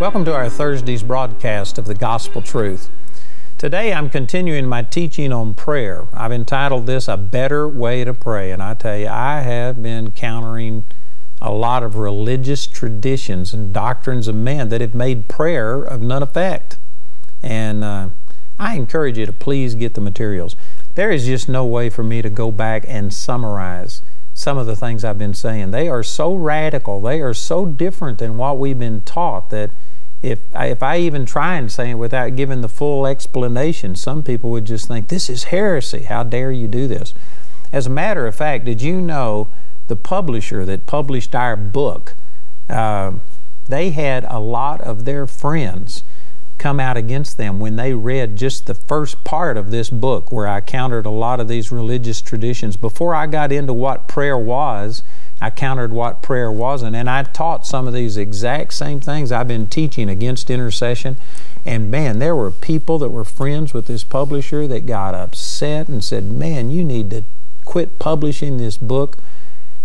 Welcome to our Thursday's broadcast of the Gospel Truth. Today I'm continuing my teaching on prayer. I've entitled this A Better Way to Pray. And I tell you, I have been countering a lot of religious traditions and doctrines of men that have made prayer of none effect. And uh, I encourage you to please get the materials. There is just no way for me to go back and summarize some of the things I've been saying. They are so radical, they are so different than what we've been taught that if I, if I even try and say it without giving the full explanation, some people would just think, this is heresy. How dare you do this? As a matter of fact, did you know the publisher that published our book, uh, they had a lot of their friends come out against them when they read just the first part of this book where I countered a lot of these religious traditions. Before I got into what prayer was, I countered what prayer wasn't. And I taught some of these exact same things I've been teaching against intercession. And man, there were people that were friends with this publisher that got upset and said, Man, you need to quit publishing this book.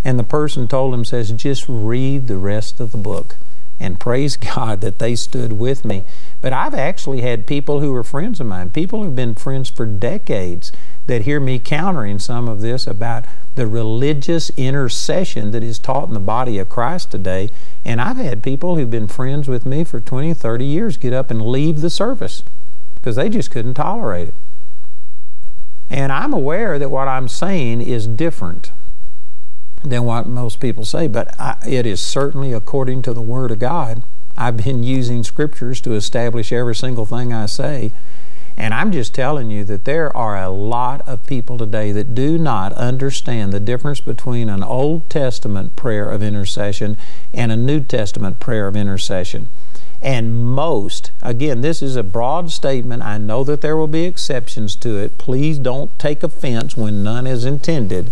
And the person told him, says, just read the rest of the book. And praise God that they stood with me. But I've actually had people who are friends of mine, people who've been friends for decades, that hear me countering some of this about the religious intercession that is taught in the body of Christ today. And I've had people who've been friends with me for 20, 30 years get up and leave the service because they just couldn't tolerate it. And I'm aware that what I'm saying is different than what most people say, but I, it is certainly according to the Word of God. I've been using scriptures to establish every single thing I say. And I'm just telling you that there are a lot of people today that do not understand the difference between an Old Testament prayer of intercession and a New Testament prayer of intercession. And most, again, this is a broad statement. I know that there will be exceptions to it. Please don't take offense when none is intended.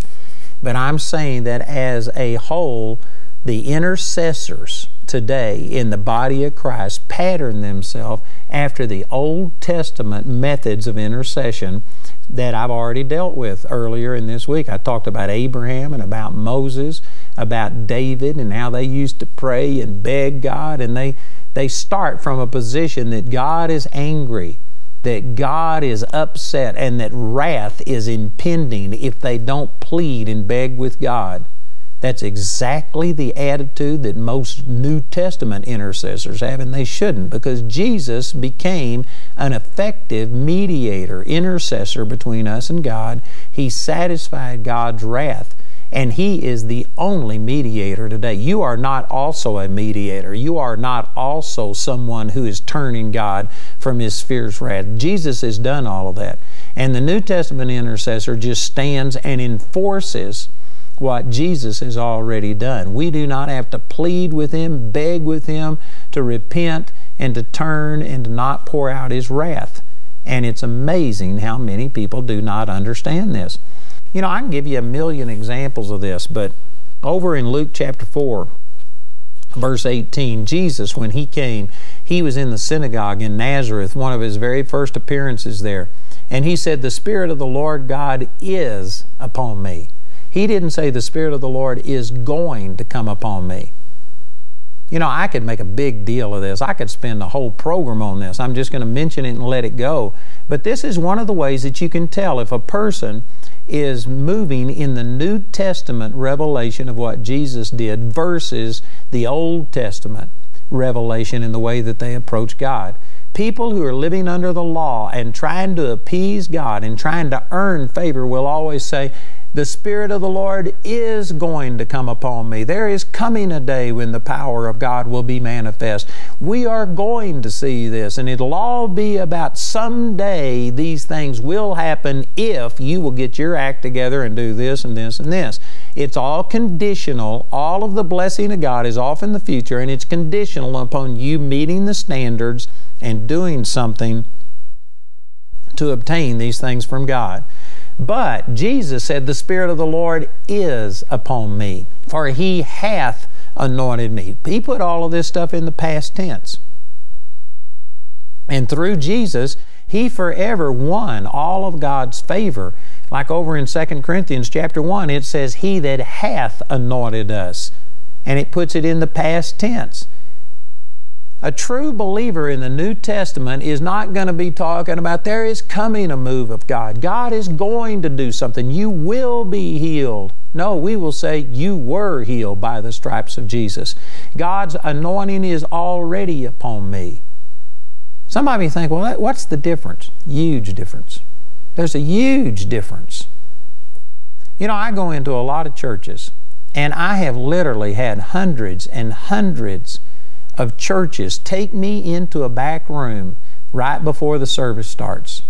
But I'm saying that as a whole, the intercessors today in the body of Christ pattern themselves after the Old Testament methods of intercession that I've already dealt with earlier in this week. I talked about Abraham and about Moses, about David and how they used to pray and beg God and they they start from a position that God is angry, that God is upset and that wrath is impending if they don't plead and beg with God. That's exactly the attitude that most New Testament intercessors have, and they shouldn't, because Jesus became an effective mediator, intercessor between us and God. He satisfied God's wrath, and He is the only mediator today. You are not also a mediator. You are not also someone who is turning God from His fierce wrath. Jesus has done all of that. And the New Testament intercessor just stands and enforces what Jesus has already done. We do not have to plead with Him, beg with Him to repent and to turn and to not pour out His wrath. And it's amazing how many people do not understand this. You know, I can give you a million examples of this, but over in Luke chapter 4, verse 18, Jesus, when He came, He was in the synagogue in Nazareth, one of His very first appearances there. And He said, The Spirit of the Lord God is upon me he didn't say the Spirit of the Lord is going to come upon me. You know, I could make a big deal of this. I could spend a whole program on this. I'm just going to mention it and let it go. But this is one of the ways that you can tell if a person is moving in the New Testament revelation of what Jesus did versus the Old Testament revelation in the way that they approach God. People who are living under the law and trying to appease God and trying to earn favor will always say, the Spirit of the Lord is going to come upon me. There is coming a day when the power of God will be manifest. We are going to see this, and it'll all be about someday these things will happen if you will get your act together and do this and this and this. It's all conditional. All of the blessing of God is off in the future, and it's conditional upon you meeting the standards and doing something to obtain these things from God. But Jesus said, The Spirit of the Lord is upon me, for He hath anointed me. He put all of this stuff in the past tense. And through Jesus, He forever won all of God's favor. Like over in 2 Corinthians chapter 1, it says, He that hath anointed us. And it puts it in the past tense. A true believer in the New Testament is not going to be talking about there is coming a move of God. God is going to do something. You will be healed. No, we will say you were healed by the stripes of Jesus. God's anointing is already upon me. Somebody think, well, what's the difference? Huge difference. There's a huge difference. You know, I go into a lot of churches, and I have literally had hundreds and hundreds of churches take me into a back room right before the service starts.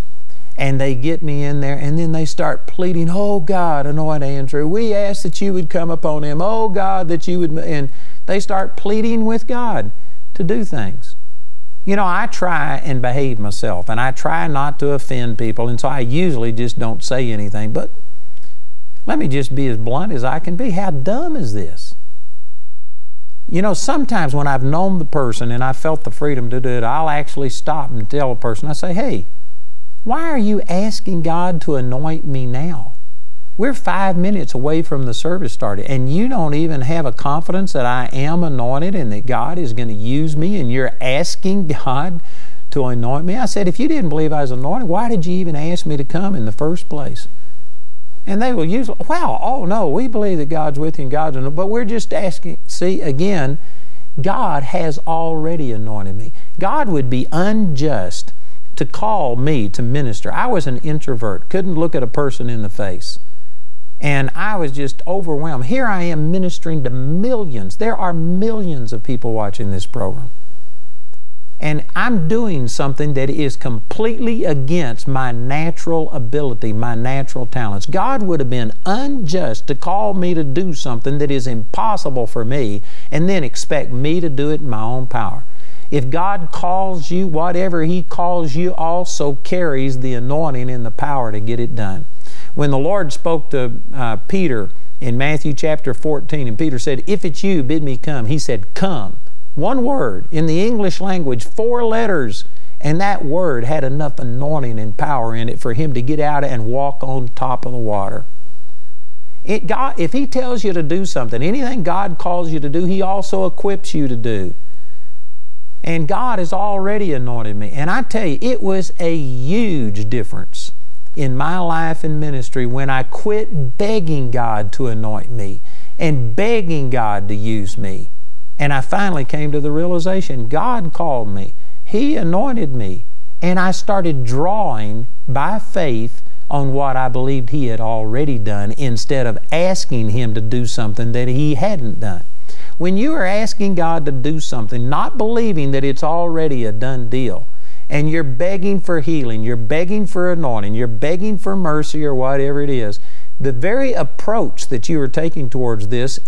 And they get me in there, and then they start pleading, Oh God, anoint Andrew. We ask that you would come upon him. Oh God, that you would. And they start pleading with God to do things. You know, I try and behave myself, and I try not to offend people, and so I usually just don't say anything. But let me just be as blunt as I can be. How dumb is this? You know, sometimes when I've known the person and I felt the freedom to do it, I'll actually stop and tell a person, I say, hey, why are you asking God to anoint me now? We're five minutes away from the service starting, and you don't even have a confidence that I am anointed and that God is going to use me, and you're asking God to anoint me. I said, if you didn't believe I was anointed, why did you even ask me to come in the first place? And they will use, wow, oh no, we believe that God's with you and God's anointed. But we're just asking, see, again, God has already anointed me. God would be unjust to call me to minister. I was an introvert, couldn't look at a person in the face. And I was just overwhelmed. Here I am ministering to millions. There are millions of people watching this program and I'm doing something that is completely against my natural ability, my natural talents. God would have been unjust to call me to do something that is impossible for me and then expect me to do it in my own power. If God calls you, whatever He calls you also carries the anointing and the power to get it done. When the Lord spoke to uh, Peter in Matthew chapter 14, and Peter said, If it's you, bid me come, he said, Come. One word. In the English language, four letters. And that word had enough anointing and power in it for him to get out and walk on top of the water. It, God, if He tells you to do something, anything God calls you to do, He also equips you to do. And God has already anointed me. And I tell you, it was a huge difference in my life and ministry when I quit begging God to anoint me and begging God to use me and I finally came to the realization God called me, He anointed me, and I started drawing by faith on what I believed He had already done instead of asking Him to do something that He hadn't done. When you are asking God to do something, not believing that it's already a done deal, and you're begging for healing, you're begging for anointing, you're begging for mercy or whatever it is, the very approach that you are taking towards this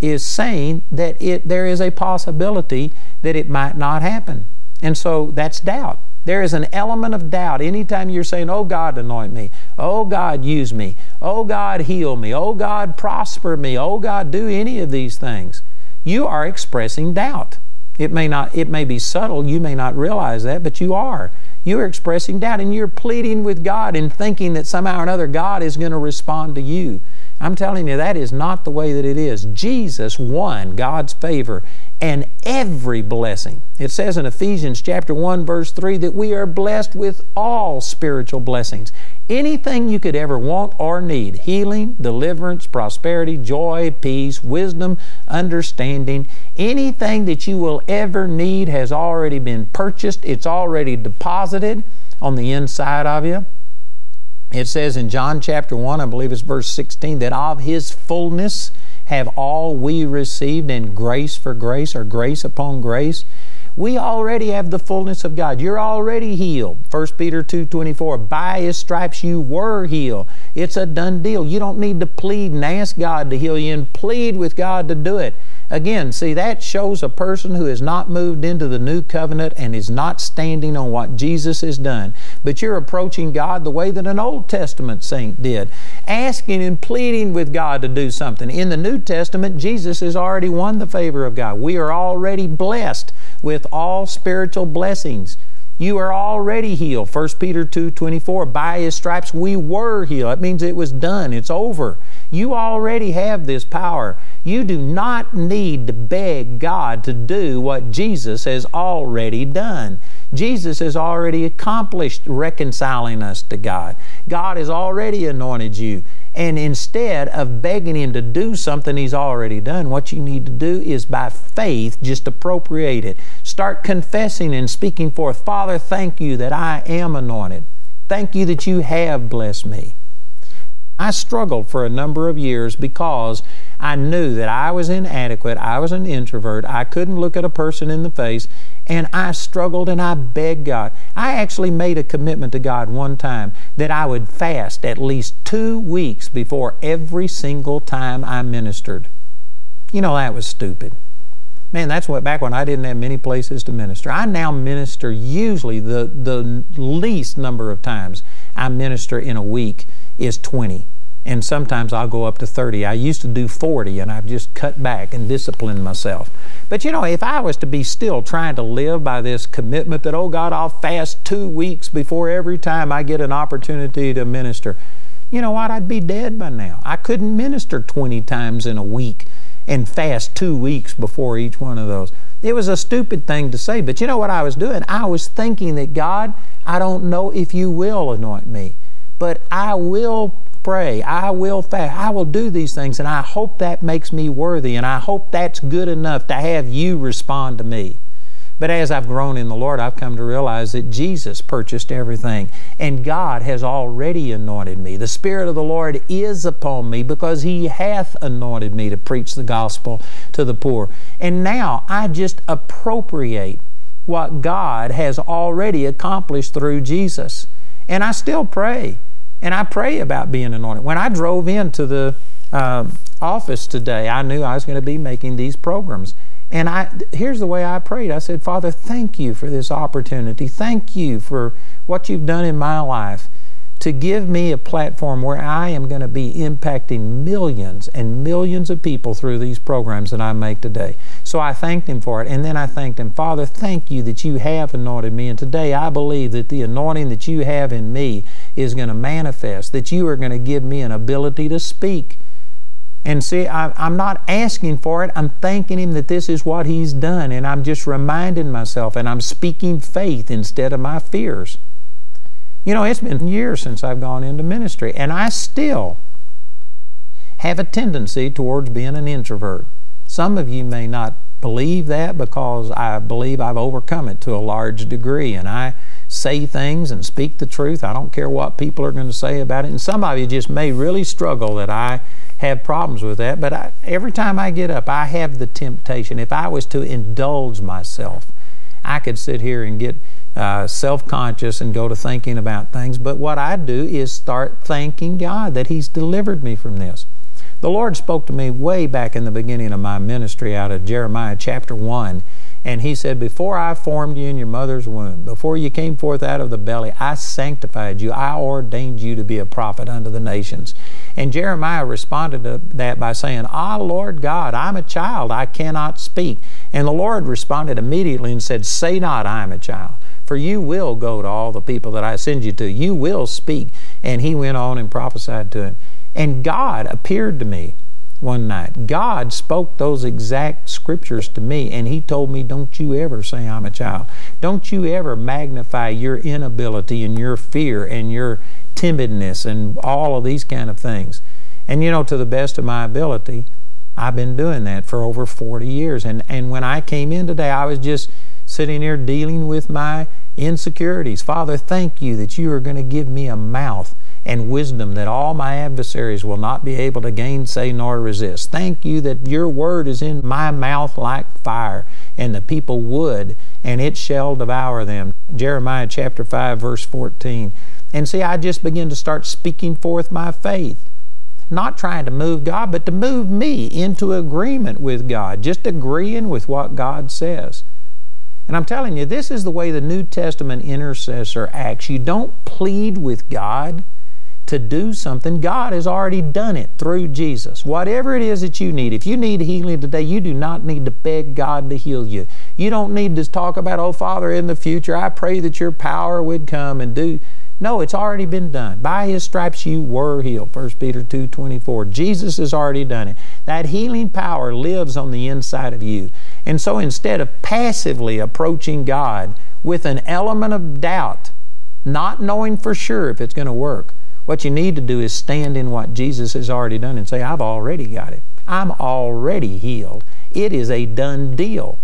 is saying that it, there is a possibility that it might not happen. And so that's doubt. There is an element of doubt anytime you're saying, Oh God, anoint me. Oh God, use me. Oh God, heal me. Oh God, prosper me. Oh God, do any of these things. You are expressing doubt. It may not, it may be subtle, you may not realize that, but you are. You're expressing doubt and you're pleading with God and thinking that somehow or another God is going to respond to you. I'm telling you, that is not the way that it is. Jesus won God's favor and every blessing. It says in Ephesians chapter 1 verse 3 that we are blessed with all spiritual blessings. Anything you could ever want or need, healing, deliverance, prosperity, joy, peace, wisdom, understanding, anything that you will ever need has already been purchased. It's already deposited on the inside of you. It says in John chapter 1, I believe it's verse 16, that of His fullness have all we received, and grace for grace, or grace upon grace. We already have the fullness of God. You're already healed. 1 Peter 2:24. By his stripes you were healed. It's a done deal. You don't need to plead and ask God to heal you and plead with God to do it. Again, see, that shows a person who has not moved into the new covenant and is not standing on what Jesus has done. But you're approaching God the way that an Old Testament saint did, asking and pleading with God to do something. In the New Testament, Jesus has already won the favor of God. We are already blessed with all spiritual blessings. You are already healed. 1 Peter 2 24. By his stripes we were healed. It means it was done, it's over. You already have this power. You do not need to beg God to do what Jesus has already done. Jesus has already accomplished reconciling us to God. God has already anointed you. And instead of begging Him to do something He's already done, what you need to do is by faith just appropriate it. Start confessing and speaking forth Father, thank you that I am anointed. Thank you that you have blessed me. I struggled for a number of years because I knew that I was inadequate. I was an introvert. I couldn't look at a person in the face. And I struggled and I begged God. I actually made a commitment to God one time that I would fast at least two weeks before every single time I ministered. You know, that was stupid. Man, that's what back when I didn't have many places to minister. I now minister usually the, the least number of times I minister in a week is 20 and sometimes I'll go up to 30. I used to do 40 and I've just cut back and disciplined myself. But you know, if I was to be still trying to live by this commitment that, oh God, I'll fast two weeks before every time I get an opportunity to minister, you know what? I'd be dead by now. I couldn't minister 20 times in a week and fast two weeks before each one of those. It was a stupid thing to say, but you know what I was doing? I was thinking that God, I don't know if you will anoint me, but I will pray. I will fast. I will do these things, and I hope that makes me worthy, and I hope that's good enough to have you respond to me. But as I've grown in the Lord, I've come to realize that Jesus purchased everything, and God has already anointed me. The Spirit of the Lord is upon me because He hath anointed me to preach the gospel to the poor. And now I just appropriate what God has already accomplished through Jesus. And I still pray. And I pray about being anointed. When I drove into the uh, office today, I knew I was going to be making these programs. And I here's the way I prayed. I said, Father, thank you for this opportunity. Thank you for what you've done in my life to give me a platform where I am going to be impacting millions and millions of people through these programs that I make today. So I thanked Him for it. And then I thanked Him, Father, thank you that you have anointed me. And today I believe that the anointing that you have in me is going to manifest, that you are going to give me an ability to speak. And see, I, am not asking for it. I'm thanking Him that this is what He's done. And I'm just reminding myself, and I'm speaking faith instead of my fears. You know, it's been years since I've gone into ministry, and I still have a tendency towards being an introvert. Some of you may not believe that because I believe I've overcome it to a large degree, and I say things and speak the truth. I don't care what people are going to say about it. And some of you just may really struggle that I have problems with that. But I, every time I get up, I have the temptation. If I was to indulge myself, I could sit here and get uh, self conscious and go to thinking about things. But what I do is start thanking God that He's delivered me from this. The Lord spoke to me way back in the beginning of my ministry out of Jeremiah chapter 1. And he said, Before I formed you in your mother's womb, before you came forth out of the belly, I sanctified you. I ordained you to be a prophet unto the nations. And Jeremiah responded to that by saying, Ah, Lord God, I'm a child. I cannot speak. And the Lord responded immediately and said, Say not, I am a child for you will go to all the people that I send you to. You will speak. And he went on and prophesied to him. And God appeared to me one night. God spoke those exact scriptures to me, and He told me, Don't you ever say I'm a child. Don't you ever magnify your inability and your fear and your timidness and all of these kind of things. And you know, to the best of my ability, I've been doing that for over 40 years. And, and when I came in today, I was just sitting here dealing with my insecurities. Father, thank you that you are going to give me a mouth and wisdom that all my adversaries will not be able to gainsay nor resist. Thank you that your word is in my mouth like fire, and the people wood and it shall devour them. Jeremiah chapter 5, verse 14. And see, I just begin to start speaking forth my faith. Not trying to move God, but to move me into agreement with God, just agreeing with what God says. And I'm telling you, this is the way the New Testament intercessor acts. You don't plead with God to do something. God has already done it through Jesus. Whatever it is that you need, if you need healing today, you do not need to beg God to heal you. You don't need to talk about, oh, Father, in the future, I pray that your power would come and do. No, it's already been done. By his stripes you were healed. 1 Peter 2 24. Jesus has already done it. That healing power lives on the inside of you. And so instead of passively approaching God with an element of doubt, not knowing for sure if it's going to work, what you need to do is stand in what Jesus has already done and say, I've already got it. I'm already healed. It is a done deal.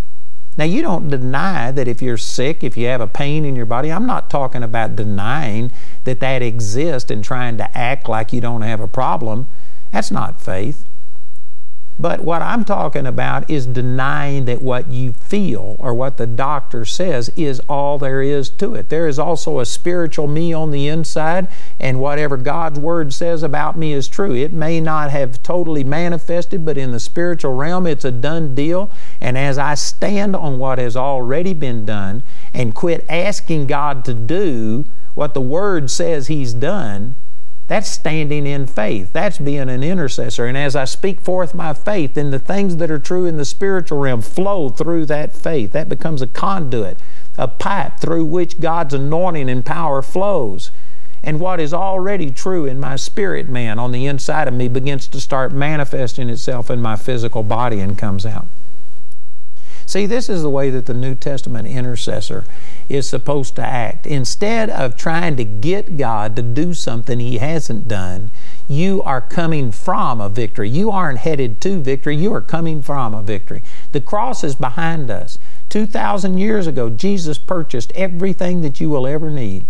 Now, you don't deny that if you're sick, if you have a pain in your body, I'm not talking about denying that that exists and trying to act like you don't have a problem. That's not faith. But what I'm talking about is denying that what you feel or what the doctor says is all there is to it. There is also a spiritual me on the inside, and whatever God's Word says about me is true. It may not have totally manifested, but in the spiritual realm, it's a done deal. And as I stand on what has already been done and quit asking God to do what the Word says He's done, that's standing in faith. That's being an intercessor. And as I speak forth my faith, then the things that are true in the spiritual realm flow through that faith. That becomes a conduit, a pipe through which God's anointing and power flows. And what is already true in my spirit man on the inside of me begins to start manifesting itself in my physical body and comes out. See, this is the way that the New Testament intercessor is supposed to act. Instead of trying to get God to do something He hasn't done, you are coming from a victory. You aren't headed to victory, you are coming from a victory. The cross is behind us. 2,000 years ago, Jesus purchased everything that you will ever need.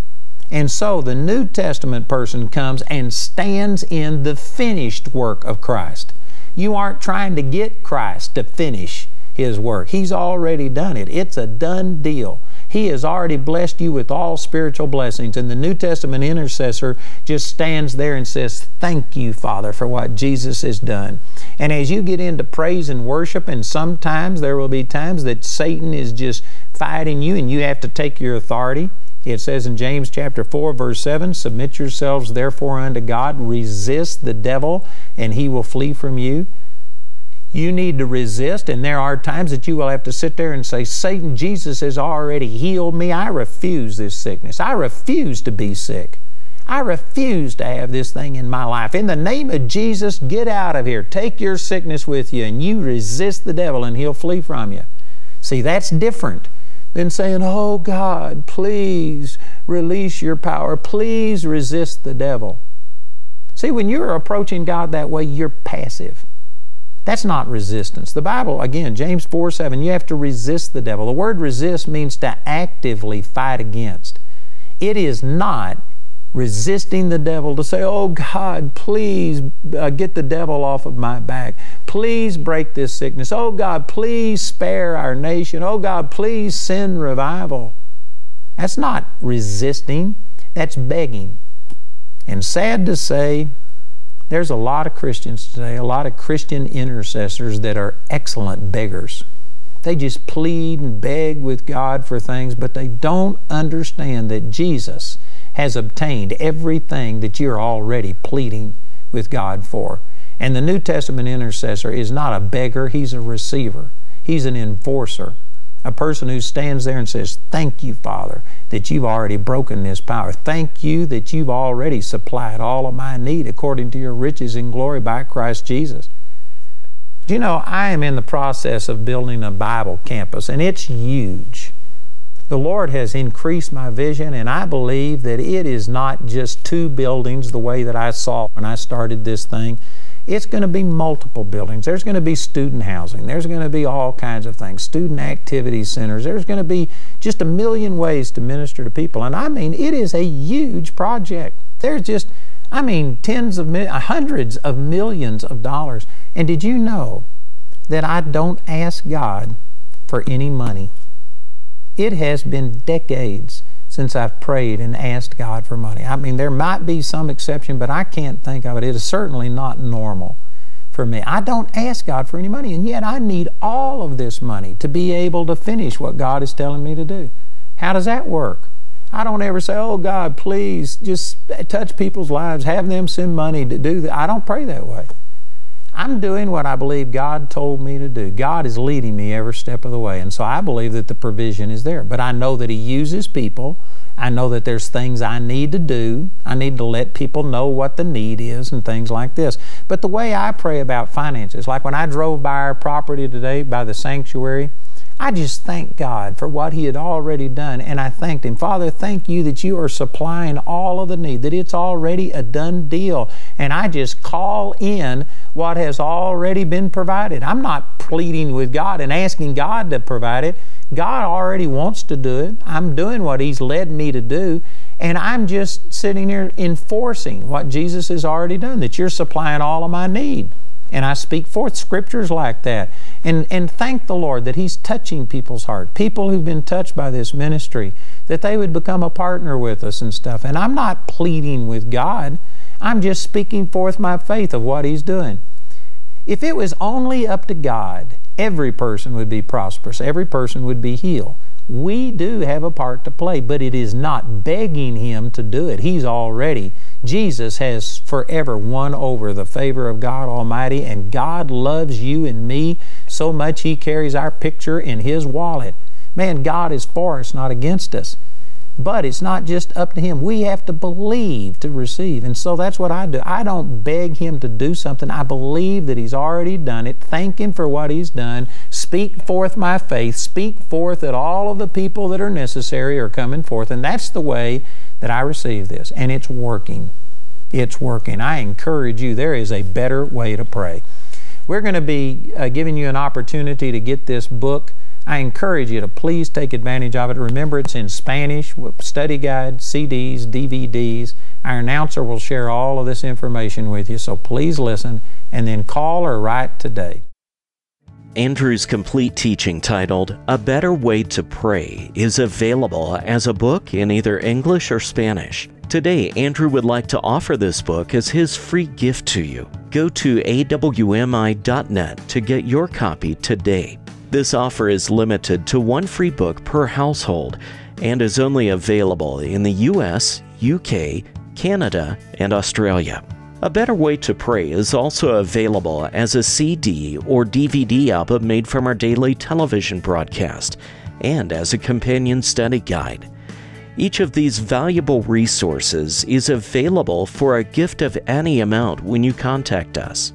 And so the New Testament person comes and stands in the finished work of Christ. You aren't trying to get Christ to finish his work. He's already done it. It's a done deal. He has already blessed you with all spiritual blessings. And the New Testament intercessor just stands there and says, Thank you, Father, for what Jesus has done. And as you get into praise and worship, and sometimes there will be times that Satan is just fighting you and you have to take your authority. It says in James chapter 4, verse 7 Submit yourselves therefore unto God, resist the devil, and he will flee from you you need to resist, and there are times that you will have to sit there and say, Satan, Jesus has already healed me. I refuse this sickness. I refuse to be sick. I refuse to have this thing in my life. In the name of Jesus, get out of here. Take your sickness with you, and you resist the devil, and he'll flee from you. See, that's different than saying, Oh God, please release your power. Please resist the devil. See, when you're approaching God that way, you're passive. That's not resistance. The Bible, again, James 4 7, you have to resist the devil. The word resist means to actively fight against. It is not resisting the devil to say, Oh God, please uh, get the devil off of my back. Please break this sickness. Oh God, please spare our nation. Oh God, please send revival. That's not resisting, that's begging. And sad to say, there's a lot of Christians today, a lot of Christian intercessors that are excellent beggars. They just plead and beg with God for things, but they don't understand that Jesus has obtained everything that you're already pleading with God for. And the New Testament intercessor is not a beggar, he's a receiver, he's an enforcer a person who stands there and says, Thank you, Father, that you've already broken this power. Thank you that you've already supplied all of my need according to your riches in glory by Christ Jesus. Do you know, I am in the process of building a Bible campus, and it's huge. The Lord has increased my vision, and I believe that it is not just two buildings the way that I saw when I started this thing. It's going to be multiple buildings. There's going to be student housing. There's going to be all kinds of things, student activity centers. There's going to be just a million ways to minister to people. And I mean, it is a huge project. There's just, I mean, tens of hundreds of millions of dollars. And did you know that I don't ask God for any money? It has been decades since I've prayed and asked God for money. I mean, there might be some exception, but I can't think of it. It is certainly not normal for me. I don't ask God for any money, and yet I need all of this money to be able to finish what God is telling me to do. How does that work? I don't ever say, Oh God, please just touch people's lives, have them send money to do that. I don't pray that way. I'm doing what I believe God told me to do. God is leading me every step of the way. And so I believe that the provision is there. But I know that He uses people. I know that there's things I need to do. I need to let people know what the need is and things like this. But the way I pray about finances, like when I drove by our property today, by the sanctuary, I just thank God for what He had already done, and I thanked Him. Father, thank you that you are supplying all of the need, that it's already a done deal. And I just call in what has already been provided. I'm not pleading with God and asking God to provide it. God already wants to do it. I'm doing what He's led me to do. And I'm just sitting here enforcing what Jesus has already done, that you're supplying all of my need. And I speak forth scriptures like that. And, and thank the Lord that He's touching people's heart. People who've been touched by this ministry, that they would become a partner with us and stuff. And I'm not pleading with God, I'm just speaking forth my faith of what He's doing. If it was only up to God, every person would be prosperous, every person would be healed. We do have a part to play, but it is not begging Him to do it. He's already Jesus has forever won over the favor of God Almighty, and God loves you and me so much He carries our picture in His wallet. Man, God is for us, not against us. But it's not just up to Him. We have to believe to receive. And so that's what I do. I don't beg Him to do something. I believe that He's already done it. Thank Him for what He's done. Speak forth my faith. Speak forth that all of the people that are necessary are coming forth. And that's the way that I receive this, and it's working. It's working. I encourage you, there is a better way to pray. We're going to be uh, giving you an opportunity to get this book. I encourage you to please take advantage of it. Remember, it's in Spanish with study guide, CDs, DVDs. Our announcer will share all of this information with you, so please listen and then call or write today. Andrew's complete teaching titled A Better Way to Pray is available as a book in either English or Spanish. Today, Andrew would like to offer this book as his free gift to you. Go to awmi.net to get your copy today. This offer is limited to one free book per household and is only available in the US, UK, Canada, and Australia. A Better Way to Pray is also available as a CD or DVD album made from our daily television broadcast and as a companion study guide. Each of these valuable resources is available for a gift of any amount when you contact us.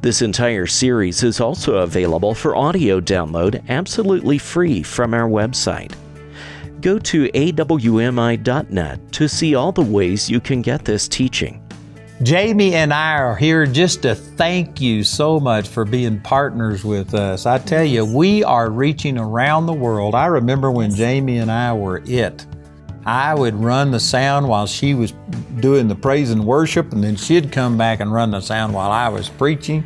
This entire series is also available for audio download absolutely free from our website. Go to awmi.net to see all the ways you can get this teaching. Jamie and I are here just to thank you so much for being partners with us. I tell you, we are reaching around the world. I remember when Jamie and I were it. I would run the sound while she was doing the praise and worship, and then she'd come back and run the sound while I was preaching.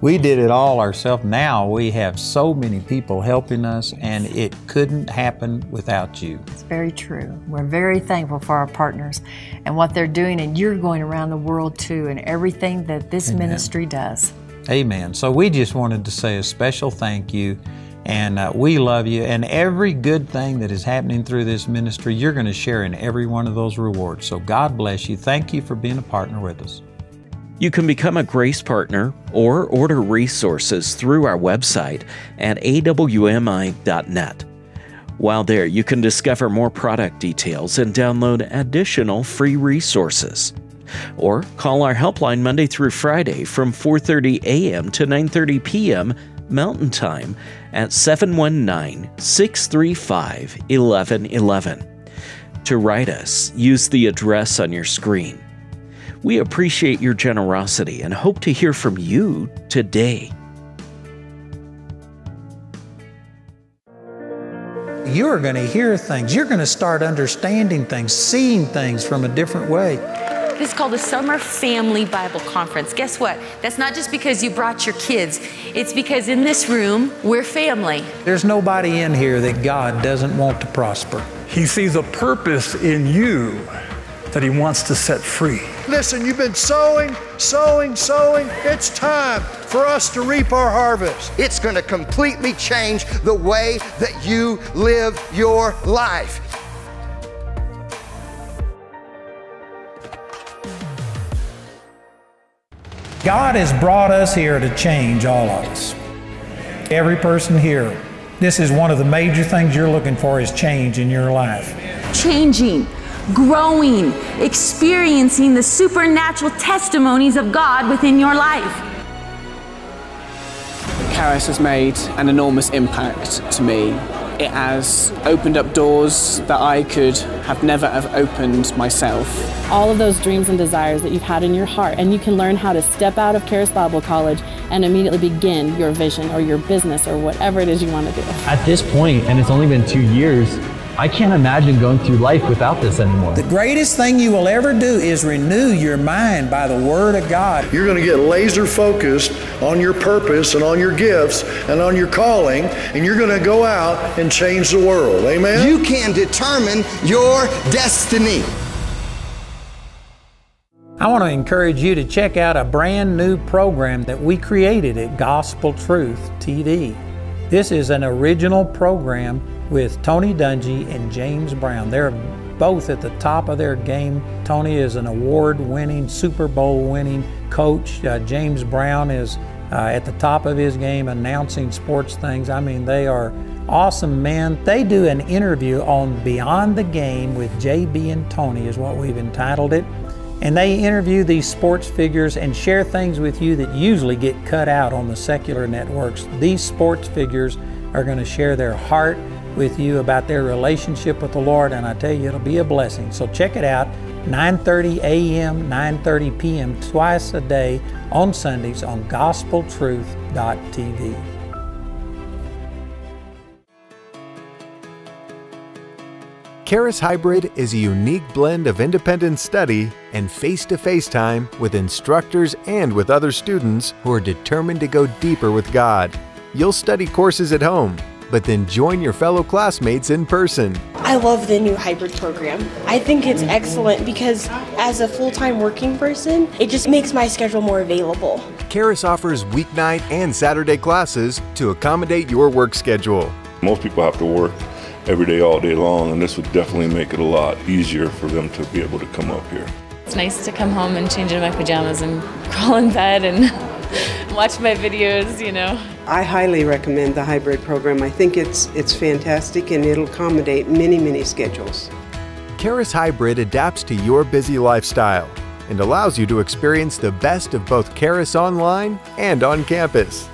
We did it all ourselves. Now we have so many people helping us, and it couldn't happen without you. It's very true. We're very thankful for our partners and what they're doing, and you're going around the world too, and everything that this Amen. ministry does. Amen. So we just wanted to say a special thank you. And uh, we love you. And every good thing that is happening through this ministry, you're going to share in every one of those rewards. So God bless you. Thank you for being a partner with us. You can become a Grace Partner or order resources through our website at awmi.net. While there, you can discover more product details and download additional free resources. Or call our helpline Monday through Friday from 4:30 a.m. to 9:30 p.m. Mountain Time at 719-635-1111. To write us, use the address on your screen. We appreciate your generosity and hope to hear from you today. You're going to hear things. You're going to start understanding things, seeing things from a different way. This is called the Summer Family Bible Conference. Guess what? That's not just because you brought your kids, it's because in this room, we're family. There's nobody in here that God doesn't want to prosper. He sees a purpose in you that He wants to set free. Listen, you've been sowing, sowing, sowing. It's time for us to reap our harvest. It's going to completely change the way that you live your life. God has brought us here to change all of us. Every person here. This is one of the major things you're looking for is change in your life. Changing, growing, experiencing the supernatural testimonies of God within your life. Charis has made an enormous impact to me. It has opened up doors that I could have never have opened myself. All of those dreams and desires that you've had in your heart, and you can learn how to step out of Charis Bible College and immediately begin your vision or your business or whatever it is you want to do. At this point, and it's only been two years, I can't imagine going through life without this anymore. The greatest thing you will ever do is renew your mind by the Word of God. You're going to get laser focused on your purpose and on your gifts and on your calling, and you're going to go out and change the world. Amen? You can determine your destiny. I want to encourage you to check out a brand new program that we created at Gospel Truth TV. This is an original program with Tony Dungy and James Brown. They're both at the top of their game. Tony is an award winning, Super Bowl winning coach. Uh, James Brown is uh, at the top of his game announcing sports things. I mean, they are awesome men. They do an interview on Beyond the Game with JB and Tony, is what we've entitled it. And they interview these sports figures and share things with you that usually get cut out on the secular networks. These sports figures are going to share their heart with you about their relationship with the Lord, and I tell you, it'll be a blessing. So check it out, 9:30 a.m., 9:30 p.m., twice a day on Sundays on GospelTruth.tv. Charis Hybrid is a unique blend of independent study and face to face time with instructors and with other students who are determined to go deeper with God. You'll study courses at home, but then join your fellow classmates in person. I love the new hybrid program. I think it's excellent because as a full time working person, it just makes my schedule more available. Charis offers weeknight and Saturday classes to accommodate your work schedule. Most people have to work every day, all day long, and this would definitely make it a lot easier for them to be able to come up here. It's nice to come home and change into my pajamas and crawl in bed and watch my videos, you know. I highly recommend the hybrid program. I think it's it's fantastic and it'll accommodate many, many schedules. Charis Hybrid adapts to your busy lifestyle and allows you to experience the best of both Charis online and on campus.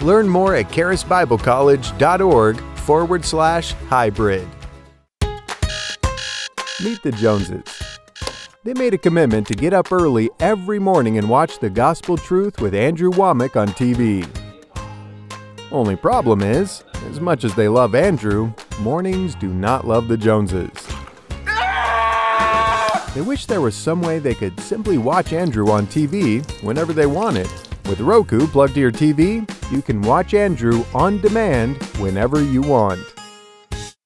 Learn more at charisbiblecollege.org forward slash hybrid. Meet the Joneses. They made a commitment to get up early every morning and watch the Gospel Truth with Andrew Wommack on TV. Only problem is, as much as they love Andrew, mornings do not love the Joneses. They wish there was some way they could simply watch Andrew on TV whenever they wanted. With Roku plugged to your TV, you can watch Andrew on demand whenever you want.